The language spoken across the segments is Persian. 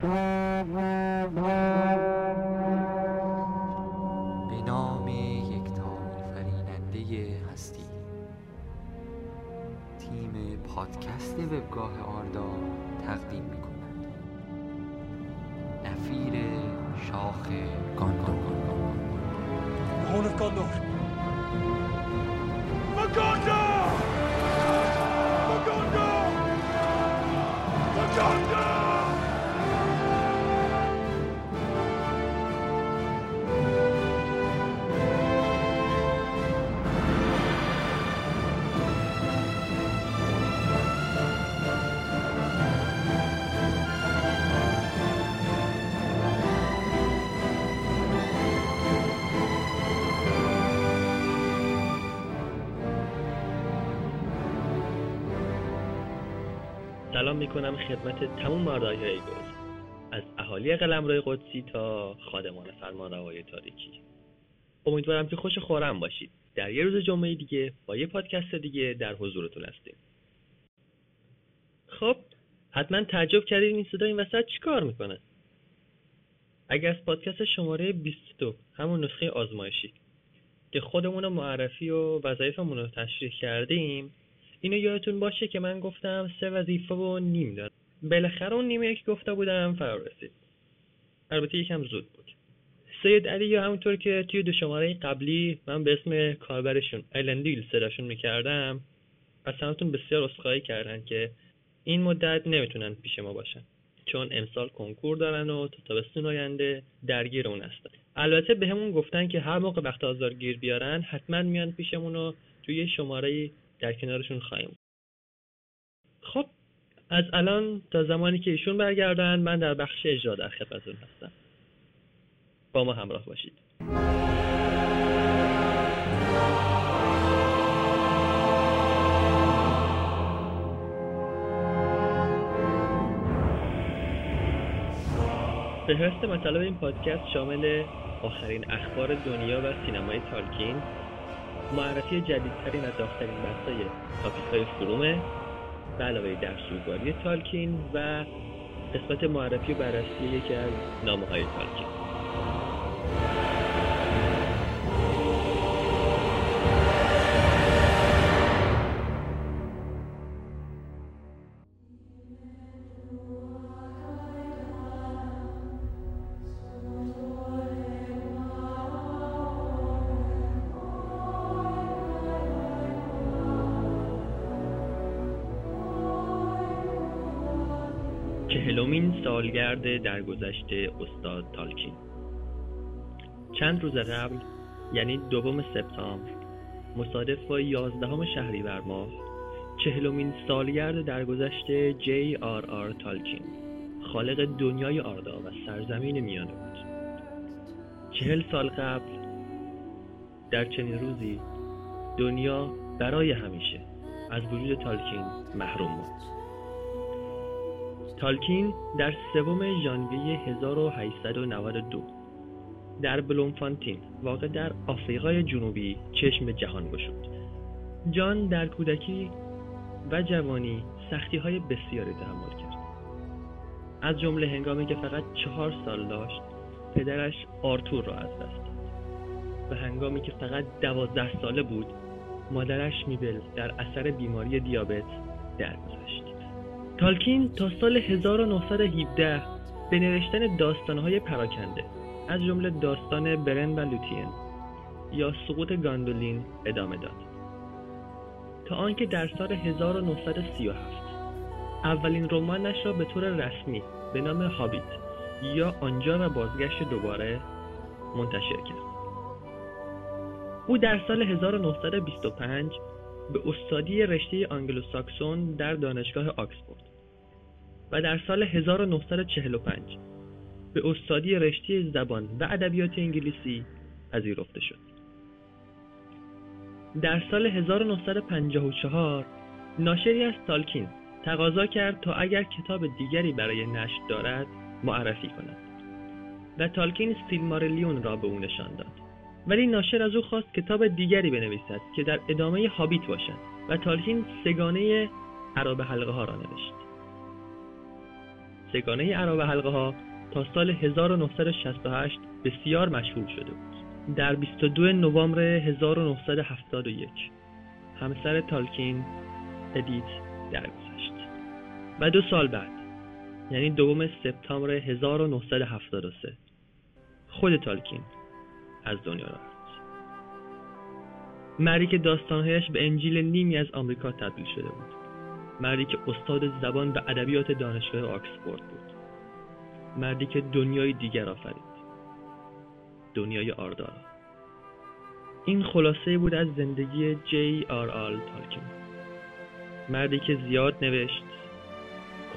به نام یکتا فریننده هستی. تیم پادکست وبگاه آردا تقدیم می کند نفیر شاخ گاندور. Horn سلام می‌کنم خدمت تمام مردای های از اهالی قلمرو قدسی تا خادمان فرمان روای تاریکی. امیدوارم که خوش خورم باشید. در یه روز جمعه دیگه با یه پادکست دیگه در حضورتون هستیم. خب حتما تعجب کردید این صدا این وسط چیکار می‌کنه؟ اگر از پادکست شماره 22 همون نسخه آزمایشی که خودمون معرفی و وظایفمون رو تشریح کردیم اینو یادتون باشه که من گفتم سه وظیفه و نیم دارم. بالاخره اون نیمه که گفته بودم فرا رسید. البته یکم زود بود. سید علی یا همونطور که توی دو شماره قبلی من به اسم کاربرشون ایلندیل صداشون می‌کردم از همتون بسیار اصخایی کردن که این مدت نمی‌تونن پیش ما باشن. چون امسال کنکور دارن و تا تابستون آینده درگیر اون هستن. البته به همون گفتن که هر موقع وقت آزار گیر بیارن حتما میان پیشمون و توی شماره در کنارشون خواهیم. خب از الان تا زمانی که ایشون برگردن من در بخش اجرا در خدمتتون هستم. با ما همراه باشید. فهرست مطالب این پادکست شامل آخرین اخبار دنیا و سینمای تالکین معرفی جدیدترین و داغترین بحث‌های تاپیک‌های فرومه به علاوه درسوگاری تالکین و قسمت معرفی و بررسی یکی از نامه‌های تالکین. سالگرد درگذشت استاد تالکین. چند روز قبل یعنی دوم سپتامبر مصادف با یازدهم شهریور ماه چهلمین سالگرد درگذشت جی آر آر تالکین خالق دنیای آردا و سرزمین میانه بود. چهل سال قبل در چنین روزی دنیا برای همیشه از وجود تالکین محروم بود. تالکین در سوم ژانویه 1892 در بلومفانتین واقع در آفریقای جنوبی چشم به جهان گشود. جان در کودکی و جوانی سختی های بسیاری تحمل کرد. از جمله هنگامی که فقط چهار سال داشت پدرش آرتور را از دست داد. و هنگامی که فقط دوازده ساله بود مادرش میبل در اثر بیماری دیابت درگذشت. تالکین تا سال 1917 به نوشتن داستانهای پراکنده از جمله داستان برن و لوتین یا سقوط گاندولین ادامه داد. تا آنکه در سال 1937 اولین رمانش را به طور رسمی به نام هابیت یا آنجا و بازگشت دوباره منتشر کرد. او در سال 1925 به استادی رشته آنگلوساکسون در دانشگاه آکسفورد و در سال 1945 به استادی رشته زبان و ادبیات انگلیسی پذیرفته شد. در سال 1954 ناشری از تالکین تقاضا کرد تا اگر کتاب دیگری برای نشر دارد معرفی کند و تالکین سیلمارلیون را به او نشان داد ولی ناشر از او خواست کتاب دیگری بنویسد که در ادامه هابیت باشد و تالکین سگانه عرب حلقه ها را نوشت سگانه عرا و حلقه ها تا سال 1968 بسیار مشهور شده بود. در 22 نوامبر 1971 همسر تالکین ادیت درگذشت. و دو سال بعد یعنی دوم سپتامبر 1973 خود تالکین از دنیا رفت. مردی که داستانهایش به انجیل نیمی از آمریکا تبدیل شده بود. مردی که استاد زبان و ادبیات دانشگاه آکسفورد بود. مردی که دنیای دیگر آفرید. دنیای آردارا این خلاصه بود از زندگی جی آر آل تالکین مردی که زیاد نوشت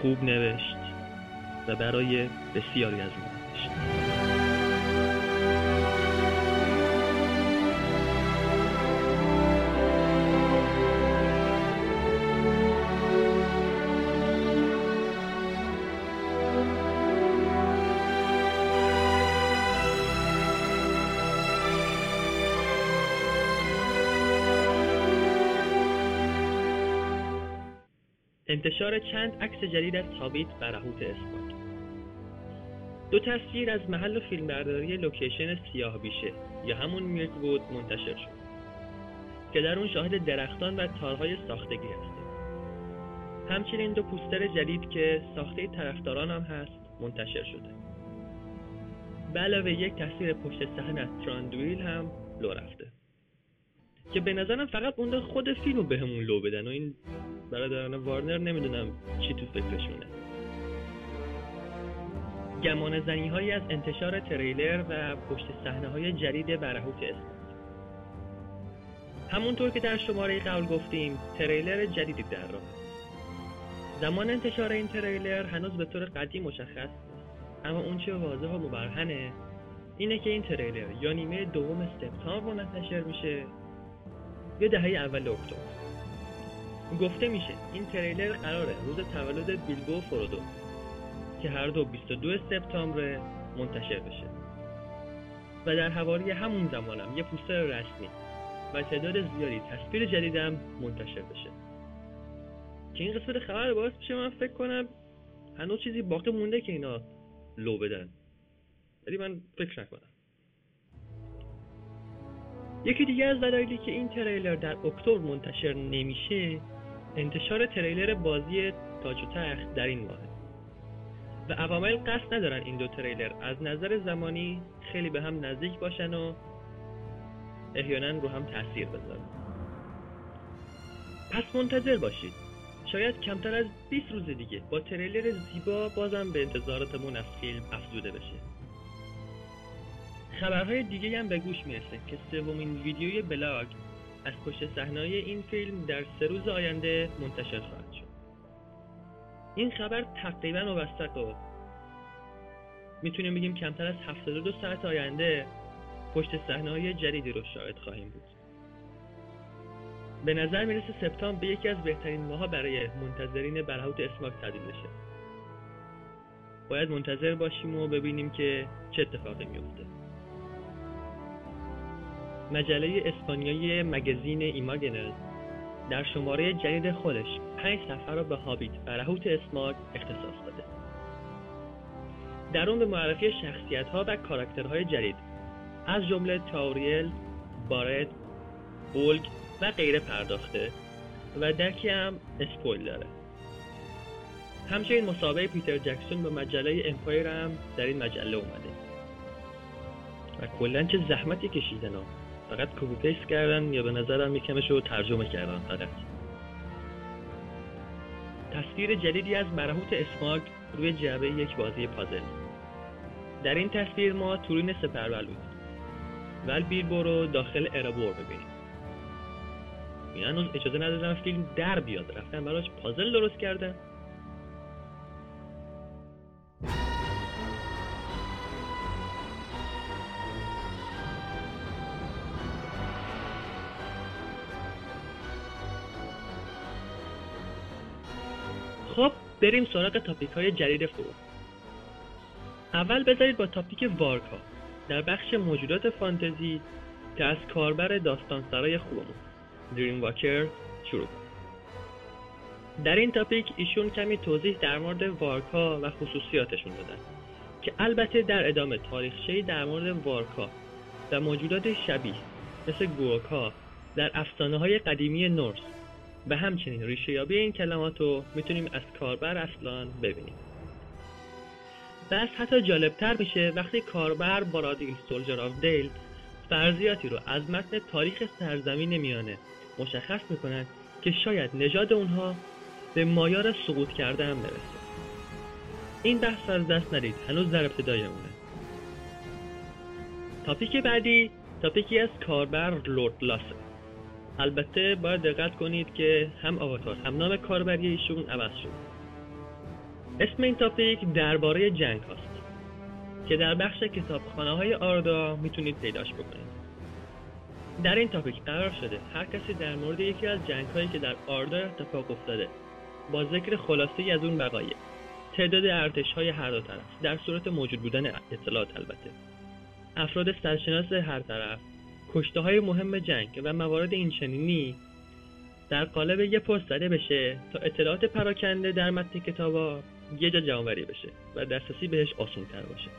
خوب نوشت و برای بسیاری از ما نوشت. انتشار چند عکس جدید از هابیت برهوت اسماگ دو تصویر از محل فیلمبرداری لوکیشن سیاه بیشه یا همون میرک بود منتشر شد که در اون شاهد درختان و غارهای ساختگی هستیم همچنین دو پوستر جدید که ساخته طرفداران هم هست منتشر شده. به علاوه یک تصویر پشت صحنه از تراندوئیل هم لو رفته که به نظرم فقط مونده خود فیلم رو بهمون لو بدن و این برادران وارنر نمی‌دونم چی تو فکرشونه. گمان زنی هایی از انتشار تریلر و پشت صحنه های جدید برهوت اسم. همونطور که در شماره قبل گفتیم تریلر جدیدی در راه. زمان انتشار این تریلر هنوز به طور قدیم مشخص نیست. اما اون چه واضح و مبرهنه اینه که این تریلر یا نیمه دوم سپتامبر منتشر میشه یا دهه اول اکتبر. گفته میشه این تریلر قراره روز تولد بیلبو فرودو که هر دو 22 سپتامبر منتشر بشه. و در حوالی همون زمانم یه پوستر رسمی و تعداد زیادی تصویر جدیدم منتشر بشه. که این قسمت خبر باعث میشه من فکر کنم هنوز چیزی باقی مونده که اینا لو بدن. ولی من فکر نکنم. یکی دیگه از دلایلی که این تریلر در اکتبر منتشر نمیشه انتشار تریلر بازی تاج و تخت در این ماه و عوامل قصد ندارن این دو تریلر از نظر زمانی خیلی به هم نزدیک باشن و احیانا رو هم تاثیر بذارن. پس منتظر باشید. شاید کمتر از 20 روز دیگه با تریلر زیبا بازم به انتظاراتمون از فیلم افزوده بشه. خبرهای دیگه هم به گوش می‌رسه که سومین ویدیوی بلاگ از پشت صحنه این فیلم در سه روز آینده منتشر خواهد شد. این خبر تقریبا موثق و می‌تونیم بگیم کمتر از 72 ساعت آینده پشت صحنه جدیدی رو شاهد خواهیم بود. به نظر می‌رسه سپتامبر به یکی از بهترین ماها برای منتظرین برهوت اسماک تبدیل بشه. باید منتظر باشیم و ببینیم که چه اتفاقی میفته مجله اسپانیایی مگزین ایماگنز در شماره جدید خودش پنج صفحه را به هابیت و رهوت اسماگ اختصاص داده. در اون به معرفی شخصیت ها و کاراکترهای جدید از جمله تائوریل، بارد، بولگ و غیره پرداخته و اندکی هم spoil داره. همچنین مصاحبه پیتر جکسون به مجله امپایر هم در این مجله اومده. و کلا چه زحمتی کشیدن فقط copy paste کردن یا به نظرم یکمش رو ترجمه کردن فقط. تصویر جدیدی از برهوت اسماگ روی جعبه یک بازی پازل. در این تصویر ما تورین سپربلود و بیلبو رو داخل ارابور ببینیم. این هنوز اجازه ندادن فیلم در بیاد. رفتن براش پازل درست کردن. بریم سراغ تاپیک های جدید فروغ اول بذارید با تاپیک وارکا در بخش موجودات فانتزی که از کاربر داستان سرای خوبمون. دریم واکر شروع در این تاپیک ایشون کمی توضیح در مورد وارکا و خصوصیاتشون دادن که البته در ادامه تاریخچه‌ای در مورد وارکا و موجودات شبیه مثل گورکا در افسانه های قدیمی نورس و همچنین ریشه یابی این کلمات رو می‌تونیم از کاربر اصلان ببینیم. بس حتی جالبتر میشه وقتی کاربر با رادیل سولجر آف دیل فرضیاتی رو از متن تاریخ سرزمین میانه مشخص می‌کنند که شاید نژاد اونها به مایار سقوط کرده هم برسه این بحث از دست ندید هنوز در ابتدای اونه تاپیک بعدی تاپیکی از کاربر لورد لاسه البته باید دقت کنید که هم آواتار هم نام کاربری ایشون عوض شد. اسم این تاپیک درباره جنگ هاست که در بخش کتابخانه های آردا می‌تونید پیداش بکنید. در این تاپیک قرار شده هر کسی در مورد یکی از جنگ هایی که در آردا اتفاق افتاده با ذکر خلاصه از اون وقایع تعداد ارتش های هر دو طرف در صورت موجود بودن اطلاعات البته افراد سرشناس هر طرف کشته های مهم جنگ و موارد این چنینی در قالب یه پست زده بشه تا اطلاعات پراکنده در متن کتابا یه جا جمعوری بشه و دسترسی بهش آسون تر باشه.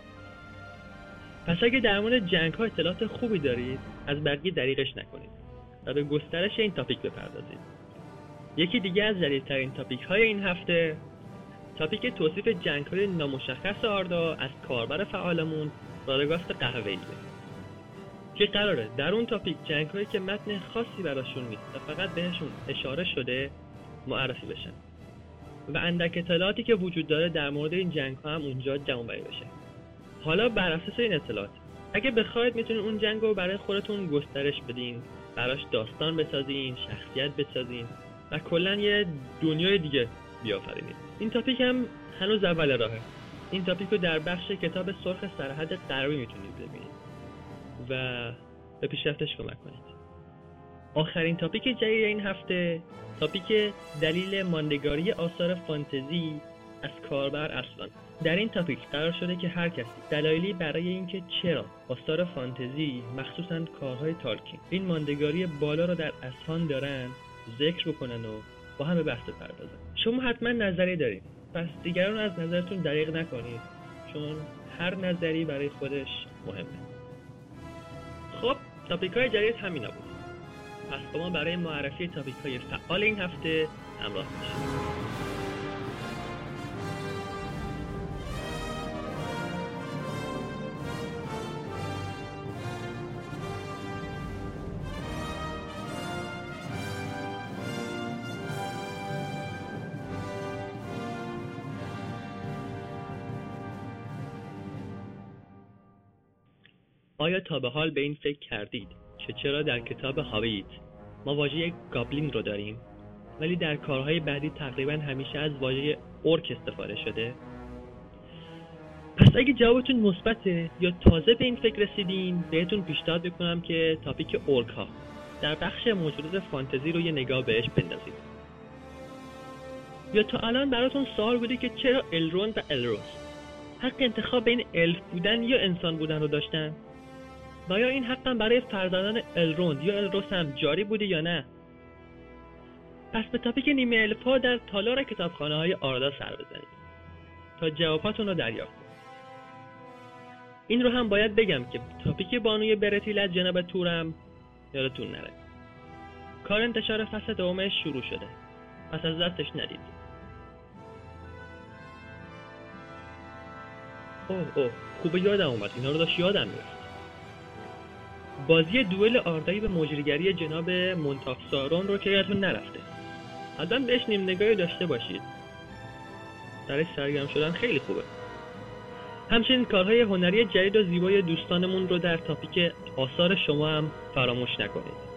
پس اگه در مورد جنگ ها اطلاعات خوبی دارید از بقیه دریغش نکنید و به گسترش این تاپیک بپردازید. یکی دیگه از جدیدترین تاپیک های این هفته تاپیک توصیف جنگ های نامشخص آردا از کاربر فعالمون رادگاست قهوه‌ایه که قراره در اون تاپیک جنگ هایی که متن خاصی براشون نیست و فقط بهشون اشاره شده معرفی بشن. و اندک اطلاعاتی که وجود داره در مورد این جنگ ها هم اونجا جمع بری بشه. حالا بر اساس این اطلاعات اگه بخواید می‌تونید اون جنگ رو برای خودتون گسترش بدین براش داستان بسازین شخصیت بسازین و کلا یه دنیای دیگه بیافرینید. این تاپیک هم هنوز اول راهه. این تاپیک رو در بخش کتاب سرخ سرحد غربی می‌تونید ببینید. و به پیشرفتش کمک کنید. آخرین تاپیک جدید این هفته تاپیک دلیل ماندگاری آثار فانتزی از کاربر اصلان. در این تاپیک قرار شده که هر کسی دلایلی برای اینکه چرا آثار فانتزی مخصوصا کارهای تالکین این ماندگاری بالا رو در اسهان دارن ذکر بکنن و با هم به بحث پردازن شما حتما نظری دارید. پس دیگران از نظرتون دریغ نکنید. چون هر نظری برای خودش مهمه. خب تاپیک های جدید همینا بود پس با ما برای معرفی تاپیک های فعال این هفته همراه باشید. آیا تا به حال به این فکر کردید که چرا در کتاب هابیت ما واژه گابلین رو داریم ولی در کارهای بعدی تقریبا همیشه از واژه اورک استفاده شده؟ پس اگه جوابتون مثبته یا تازه به این فکر رسیدین بهتون پیشنهاد می‌کنم که تاپیک اورک ها در بخش موجودات فانتزی رو یه نگاه بهش بندازید. یا تا الان براتون سوال بوده که چرا الرون و الروس حق انتخاب بین الف بودن یا انسان بودن رو داشتن؟ و آیا این حقم برای فرزندان الروند یا الروس هم جاری بوده یا نه؟ پس به تاپیک نیمه الفا در تالار کتابخانه های آردا سر بزنید تا جواباتون رو دریافت کنید. این رو هم باید بگم که تاپیک بانوی برتیل از جناب تورم یادتون نره. کار انتشار فصل دومش شروع شده. پس از دستش ندید اوه اوه خوبه یادم اومد. اینا رو داشت یادم می‌رفت. بازی دوئل آردایی به مجریگری جناب منتافسارون رو که یادتون نرفته. حتما بهش نیم نگاهی داشته باشید. درش سرگرم شدن خیلی خوبه. همچنین کارهای هنری جدید و زیبای دوستانمون رو در تاپیک آثار شما هم فراموش نکنید.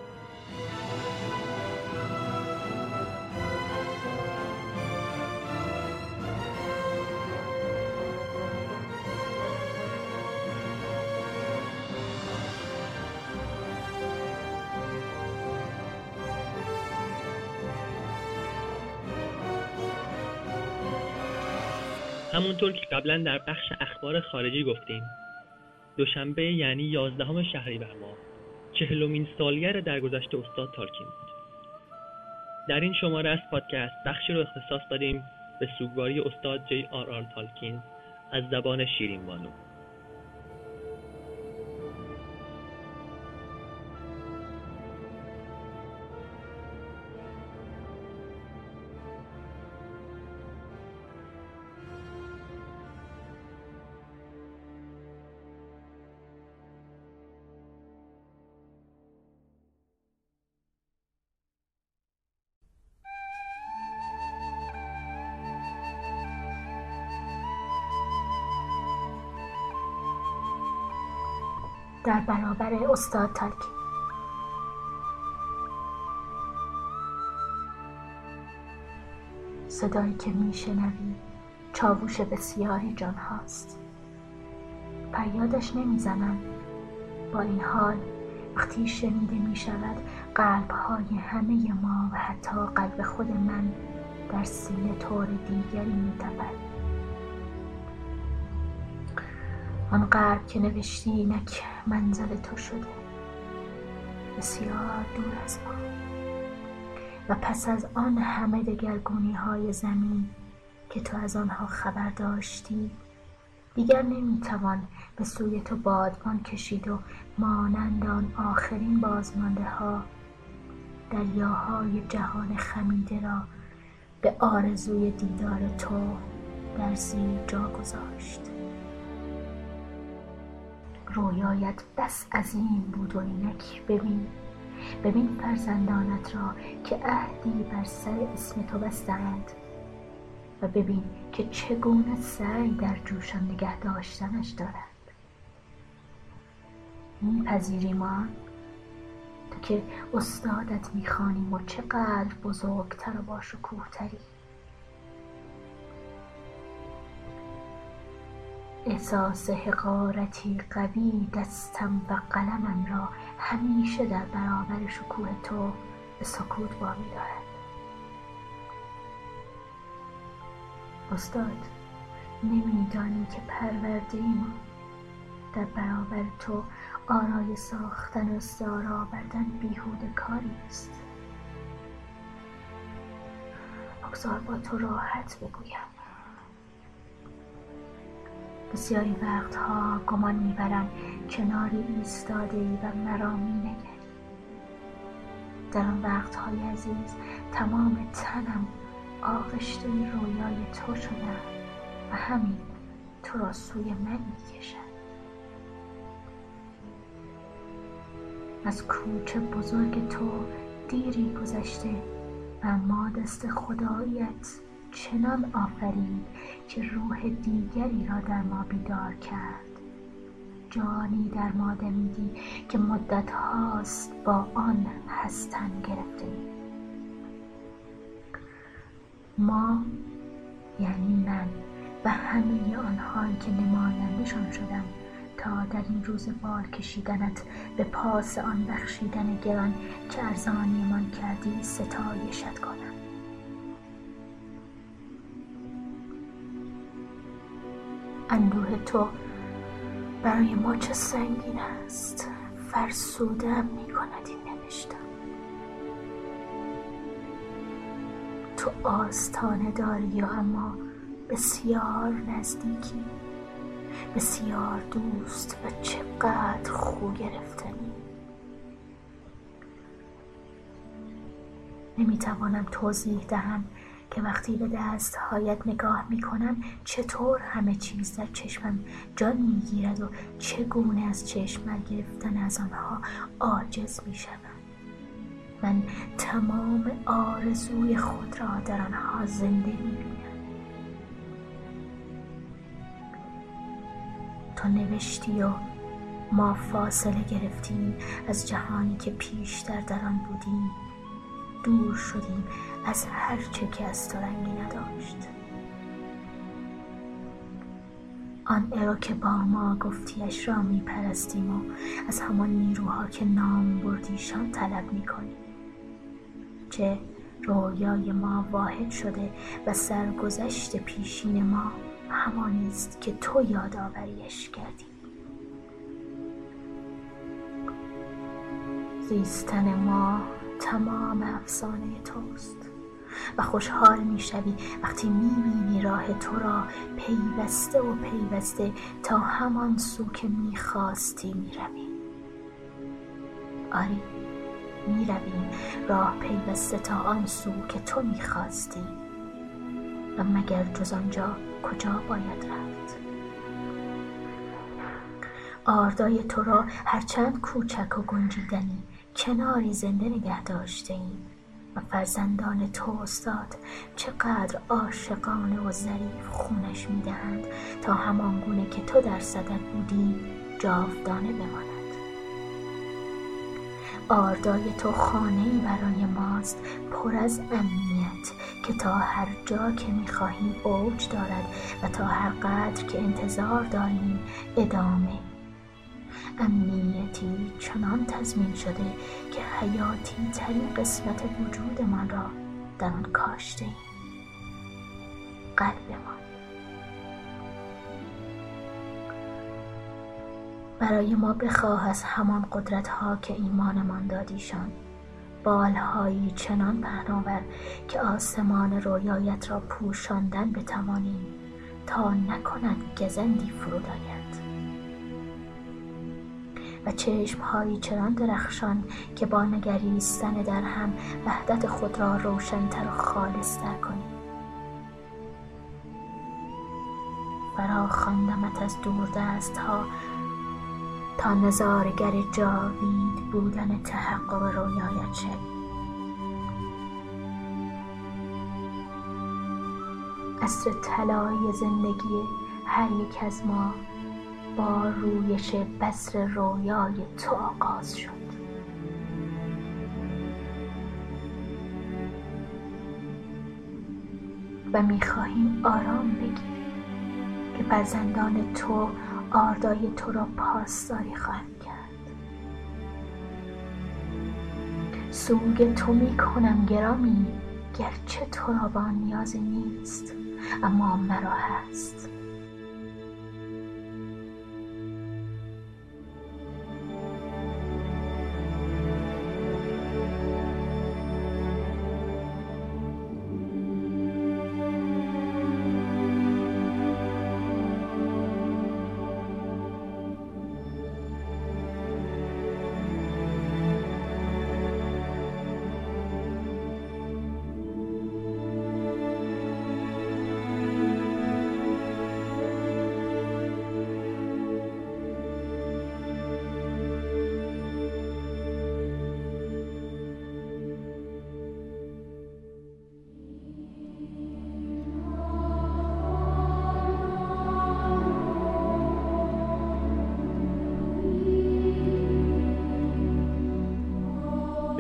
همونطور که قبلا در بخش اخبار خارجی گفتیم دوشنبه یعنی یازدهم شهریور ماه چهلمین سالگرد درگذشت استاد تالکین بود. در این شماره از پادکست بخشی رو اختصاص دادیم به سوگواری استاد جی آر آر تالکین از زبان شیرین بانو. استاد تالکین صدایی که میشنوی چاووش بسیاری جان هاست. فریادش نمی‌زنم. با این حال وقتی شنیده می شود قلب های همه ما و حتی قلب خود من در سینه طور دیگری می آن قلب که نوشتی اینک منزل تو شده. بسیار دور از ما. و پس از آن همه دگرگونی های زمین که تو از آنها خبر داشتی دیگر نمی‌توان به سوی تو بادبان کشید و مانند آن آخرین بازمانده ها دریاهای جهان خمیده را به آرزوی دیدار تو در زیر جا گذاشت. رویایت بس عظیم بود و اینک. ببین ببین فرزندانت را که عهدی بر سر اسم تو بستند. و ببین که چگونه سعی در جوشان نگه داشتنش دارند. میپذیری ما تو که استادت می‌خوانیم و چقدر بزرگتر و باشکوهتری. احساس حقارتی قوی دستم و قلمم را همیشه در برابر شکوه تو به سکوت وامی دارد. استاد نمیدانی که پرورده ما در برابر تو آرای ساختن و استعاره آوردن بیهوده کاری است بگذار با تو راحت بگویم. بسیاری وقتها گمان می‌برم کناری ایستاده ای و مرا مینگری در آن وقتهای عزیز تمام تنم آغشته رویای تو شدم و همین تو را سوی من می‌کشد. از کوچه بزرگ تو دیری گذشته و ما دست خداییت چنان آفرید که روح دیگری را در ما بیدار کرد. جانی در ما دمیدی که مدت هاست با آن هستن گرفته ما یعنی من و همه آنهایی که نمایندشان شدم تا در این روز بار کشیدنت به پاس آن بخشیدن گران که ارزانیمان کردی ستایشت کنم. اندوه تو برای ما چه سنگین است. فرسودم می کند این نوشتم. تو آستانه داری اما بسیار نزدیکی. بسیار دوست و چقدر خو گرفتنی. نمی‌توانم توضیح دهم. که وقتی به دستهایت نگاه می کنم چطور همه چیز در چشمم جان می گیرد و چگونه از چشم گرفتن از آنها عاجز می شدم. من تمام آرزوی خود را در آنها زنده می بینم تو نوشتی و ما فاصله گرفتیم از جهانی که پیشتر در آن بودیم دور شدیم از هر چه که از تو رنگی نداشت. آن ارو که با ما گفتیش را می پرستیم و از همان نیروها که نام بردیشان طلب می کنیم چه رویای ما واحد شده و سرگذشت پیشین ما همانی است که تو یادآوریش کردی. زیستن ما تمام افسانه توست. و خوشحال می‌شوی. وقتی می‌بینی راه تو را پیوسته و پیوسته تا همان سو که می‌خواستی می‌روی. آری می‌رویم. راه پیوسته تا آن سو که تو می‌خواستی. و مگر جز آنجا کجا باید رفت؟ آردای تو را هرچند کوچک و گنجیدنی کناری زنده نگه داشته ایم و فرزندان تو استاد چقدر عاشقانه و ظریف خونش می‌دهند تا همان گونه که تو در صدد بودی جاودانه بماند. آردای تو خانه برای ماست پر از امنیت که تا هر جا که می‌خواهیم اوج دارد و تا هر قدر که انتظار داریم ادامه امنیتی چنان تضمین شده که حیاتی ترین قسمت وجودمان را در آن کاشته قلبمان. برای ما بخواه از همان قدرت ها که ایمانمان دادیشان بالهایی چنان پهناور که آسمان رویایت را پوشاندن بتوانیم تا نکند گزندی فرود آید و چشمهایی چنان درخشان که با نگریستن در هم وحدت خود را روشنتر و خالصتر کنیم. فرا خواندمت از دوردست ها تا نظارگر جاوید بودن تحقق رویایت شوی عصر طلایی زندگی هر یک از ما با رویش بسر رویای تو آغاز شد. و می‌خواهیم آرام بگیریم که فرزندان تو آردای تو را پاسداری خواهند کرد. سوگ تو می‌کنم گرامی گرچه تو را با نیازی نیست اما مرا هست.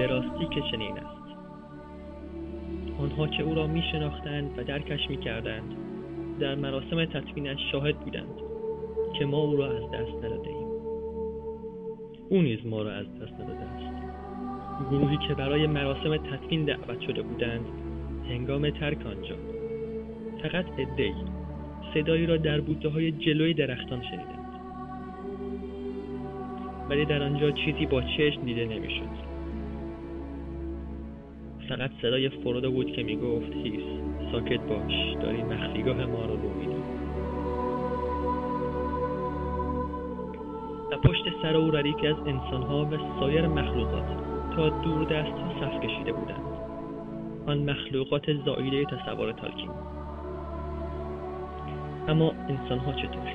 راستی که چنین است. آنها که او را می شناختند و درکش می کردند در مراسم تطمینش شاهد بودند که ما او را از دست نداده ایم او نیز ما را از دست نداده است. گروهی که برای مراسم تطمین دعوت شده بودند هنگام ترک آنجا فقط عدهای صدایی را در بوته های جلوی درختان شنیدند. ولی در آنجا چیزی با چشم دیده نمی‌شد. فقط صدای فرودا بود که می‌گفت هیس ساکت باش داری مخفیگاه ما رو رو میدی. و پشت سر او ردیفی از انسانها و سایر مخلوقات تا دور دست صف کشیده بودند. آن مخلوقات زائیده تصور تالکین اما انسانها چطور؟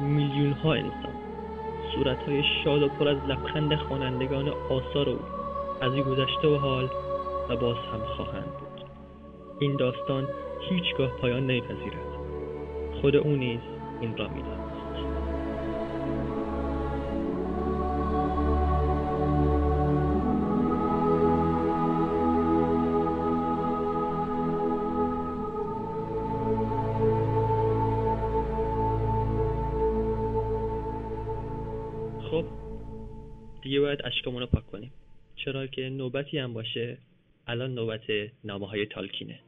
میلیون ها انسان. صورت های شاد و پر از لبخند خوانندگان آثار او. از گذشته و حال و باز هم خواهند بود. این داستان هیچگاه پایان نمیپذیرد. خود او نیز این را می‌دانست. خب دیگه باید کنیم چرا که نوبتی هم باشه. الان نوبت نامه های تالکینه.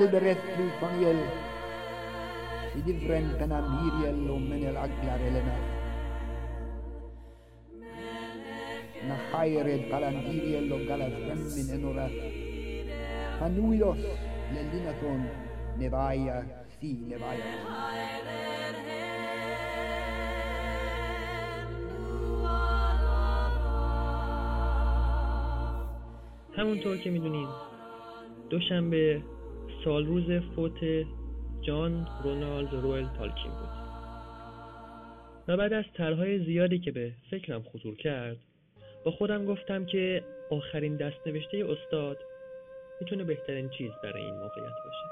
Har el berättlu faniel. Sidi vrentena miriel och menel aglar elenar. Na hayred kalandiriel och galas femmin enora. Hanuilos lelinaton nevaya si nevaya. همونطور که می‌دونین دوشنبه سال روز فوت جان رونالد رویل تالکین بود. و بعد از طرحهای زیادی که به فکرم خطور کرد با خودم گفتم که آخرین دستنوشته استاد می‌تونه بهترین چیز برای این موقعیت باشه.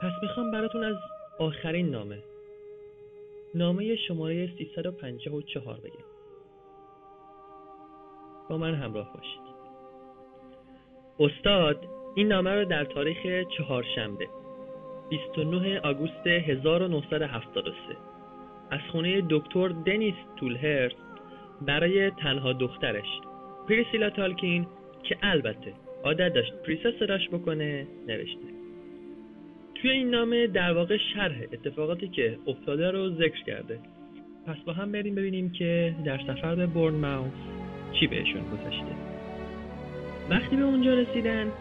پس می‌خوام براتون از آخرین نامه نامه شماره 354 بگم. با من همراه باشید. استاد این نامه رو در تاریخ چهارشنبه 29 آگوست 1973 از خونه دکتر دنیس تولهرست برای تنها دخترش پریسیلا تالکین که البته عادت داشت پریسا صداش بکنه نوشته. توی این نامه در واقع شرح اتفاقاتی که افتاده رو ذکر کرده. پس با هم بریم ببینیم که در سفر به بورن ماوس چی بهشون گذشته. وقتی به اونجا رسیدن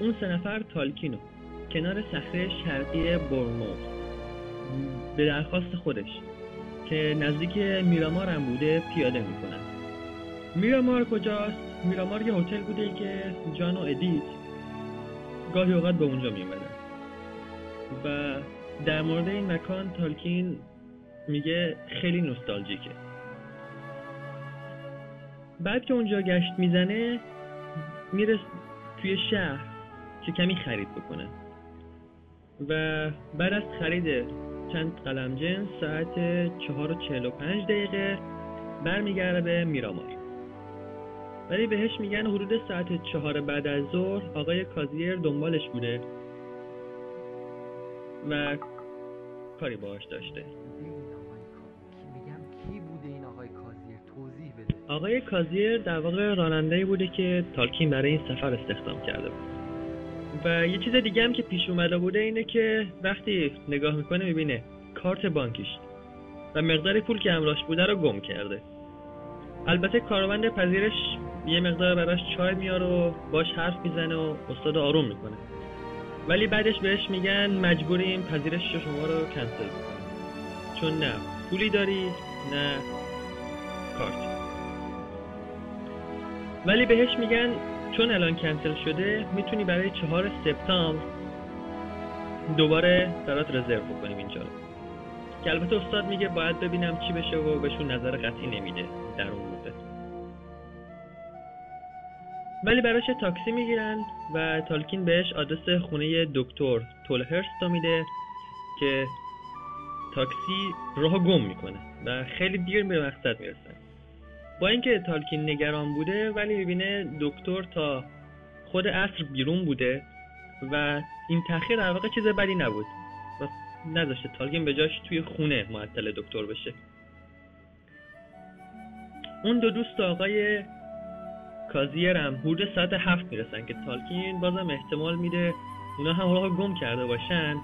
اون سه نفر تالکینو. کنار صخره شرقی بورنموث. به درخواست خودش. که نزدیک میرامار هم بوده پیاده می‌کنن. میرامار کجاست؟ میرامار یه هتل بوده که جان و ادیت گاهی اوقات به اونجا میومدن و در مورد این مکان تالکین میگه خیلی نوستالژیکه. بعد که اونجا گشت می‌زنه میره توی شهر. که کمی خرید بکنه. و بعد از خرید چند قلم جنس ساعت چهار و چهل و پنج دقیقه برمیگرده به میرامار ولی بهش میگن حدود ساعت چهار بعد از ظهر آقای کازیر دنبالش بوده و کاری باهاش داشته. آقای کازیر در واقع راننده بوده که تالکین برای این سفر استخدام کرده بود. و یه چیز دیگه هم که پیش اومده بوده اینه که وقتی نگاه می‌کنه می‌بینه کارت بانکیش و مقدار پول که همراهش بوده رو گم کرده. البته کارمند پذیرش یه مقدار براش چای میاره و باش حرف می‌زنه و استاد آروم می‌کنه. ولی بعدش بهش میگن مجبوریم پذیرش شما رو کنسل بکنیم. چون نه پولی داری نه کارت. ولی بهش میگن چون الان کنسل شده می‌تونی برای چهار سپتامبر دوباره برات رزرو بکنیم اینجا. رو که البته استاد میگه باید ببینم چی بشه و بهشون نظر قطعی نمیده در اون مدت. ولی براش تاکسی می‌گیرن و تالکین بهش آدرس خونه دکتر تولهرست رو میده که تاکسی راه گم می‌کنه و خیلی دیر به مقصد می‌رسن. با اینکه تالکین نگران بوده ولی می‌بینه دکتر تا خود عصر بیرون بوده و این تاخیر در واقع چیز بدی نبود. و نذاشته تالکین به جاش توی خونه معطل دکتر بشه. اون دو دوست آقای کازیر هم حدود ساعت هفت می‌رسن که تالکین بازم احتمال میده اونا هم راه گم کرده باشن.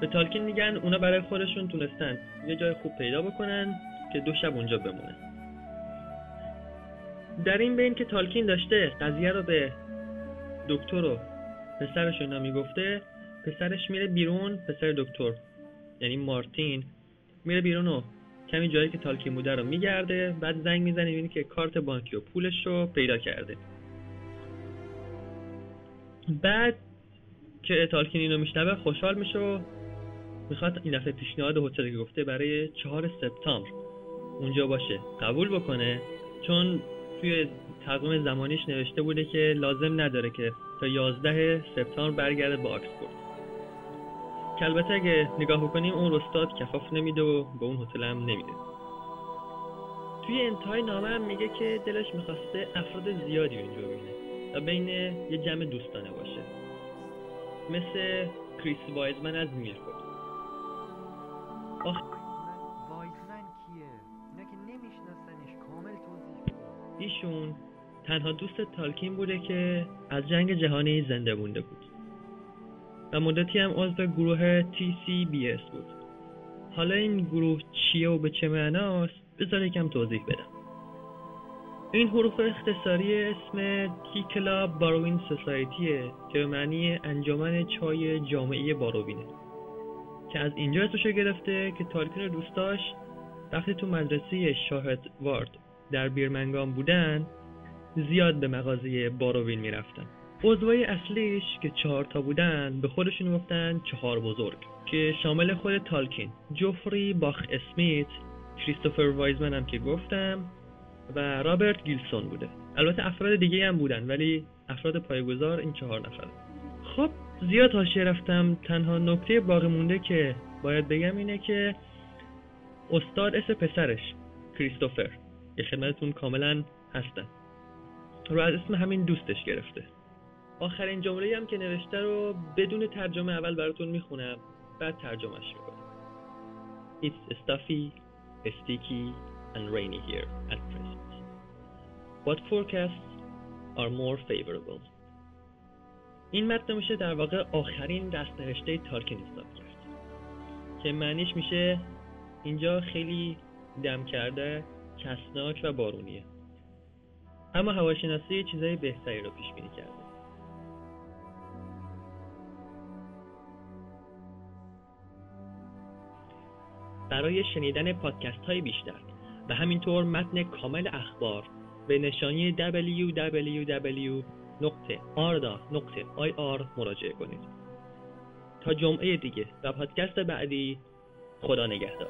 به تالکین میگن اونا برای خودشون تونستن یه جای خوب پیدا بکنن که دو شب اونجا بمونه در این بین که تالکین داشته قضیه رو به دکتر و پسرش اینا می‌گفته پسرش میره بیرون پسر دکتر یعنی مارتین میره بیرون و کمی جایی که تالکین بوده رو میگرده بعد زنگ می‌زنه می‌بینی که کارت بانکی و پولش رو پیدا کرده. بعد که تالکین اینو میشنوه خوشحال میشه و می‌خواد این دفعه پیشنهاد هتل گفته برای چهار سپتامبر اونجا باشه قبول بکنه چون توی تقویم زمانیش نوشته بوده که لازم نداره که تا 11 سپتامبر برگرده به آکسفورد. که البته اگه نگاه بکنیم اون استاد کفاف نمیده و به اون هتل هم نمیده. توی انتهای نامه هم میگه که دلش می‌خواسته افراد زیادی اونجا ببینه و بین یه جمع دوستانه باشه. مثل کریس وایزمن از میرفورد آخ ایشون تنها دوست تالکین بوده که از جنگ جهانی زنده مونده بود. و مدتی هم عضو گروه TCBS بود. حالا این گروه چیه و به چه معناست؟ بذار یکم توضیح بدم. این حروف اختصاری اسم تی کلاب باروین سوسایتیه که معنی انجمن چای جامعه باروینه. که از اینجا اسمشو گرفته که تالکین دوستاش وقتی تو مدرسه شاهد وارد در بیرمنگام بودن زیاد به مغازه باروین می‌رفتن. عضوای اصلیش که چهار تا بودن به خودشون گفتن چهار بزرگ که شامل خود تالکین جوفری باخ اسمیت کریستوفر وایزمن هم که گفتم و رابرت گیلسون بوده. البته افراد دیگه هم بودن ولی افراد پایگذار این چهار نفر. خب زیاد حاشیه رفتم. تنها نکته باقی مونده که باید بگم اینه که استاد اسم پسرش کریستوفر. که خدمتتون کاملا هستن رو از اسم همین دوستش گرفته آخرین جمله هم که نوشته رو بدون ترجمه اول براتون می‌خونم بعد ترجمهش می‌کنم It's stuffy, sticky and rainy here at present. What forecasts are more favorable? این متن میشه در واقع آخرین دست نوشته تالکین حساب کرد که معنیش میشه اینجا خیلی دم کرده کسناک و بارونیه. اما هواشناسی چیزای بهتری رو پیش بینی کرده. برای شنیدن پادکست های بیشتر و همینطور متن کامل اخبار به نشانی www.arda.ir مراجعه کنید. تا جمعه دیگه و پادکست بعدی خدا نگهدار.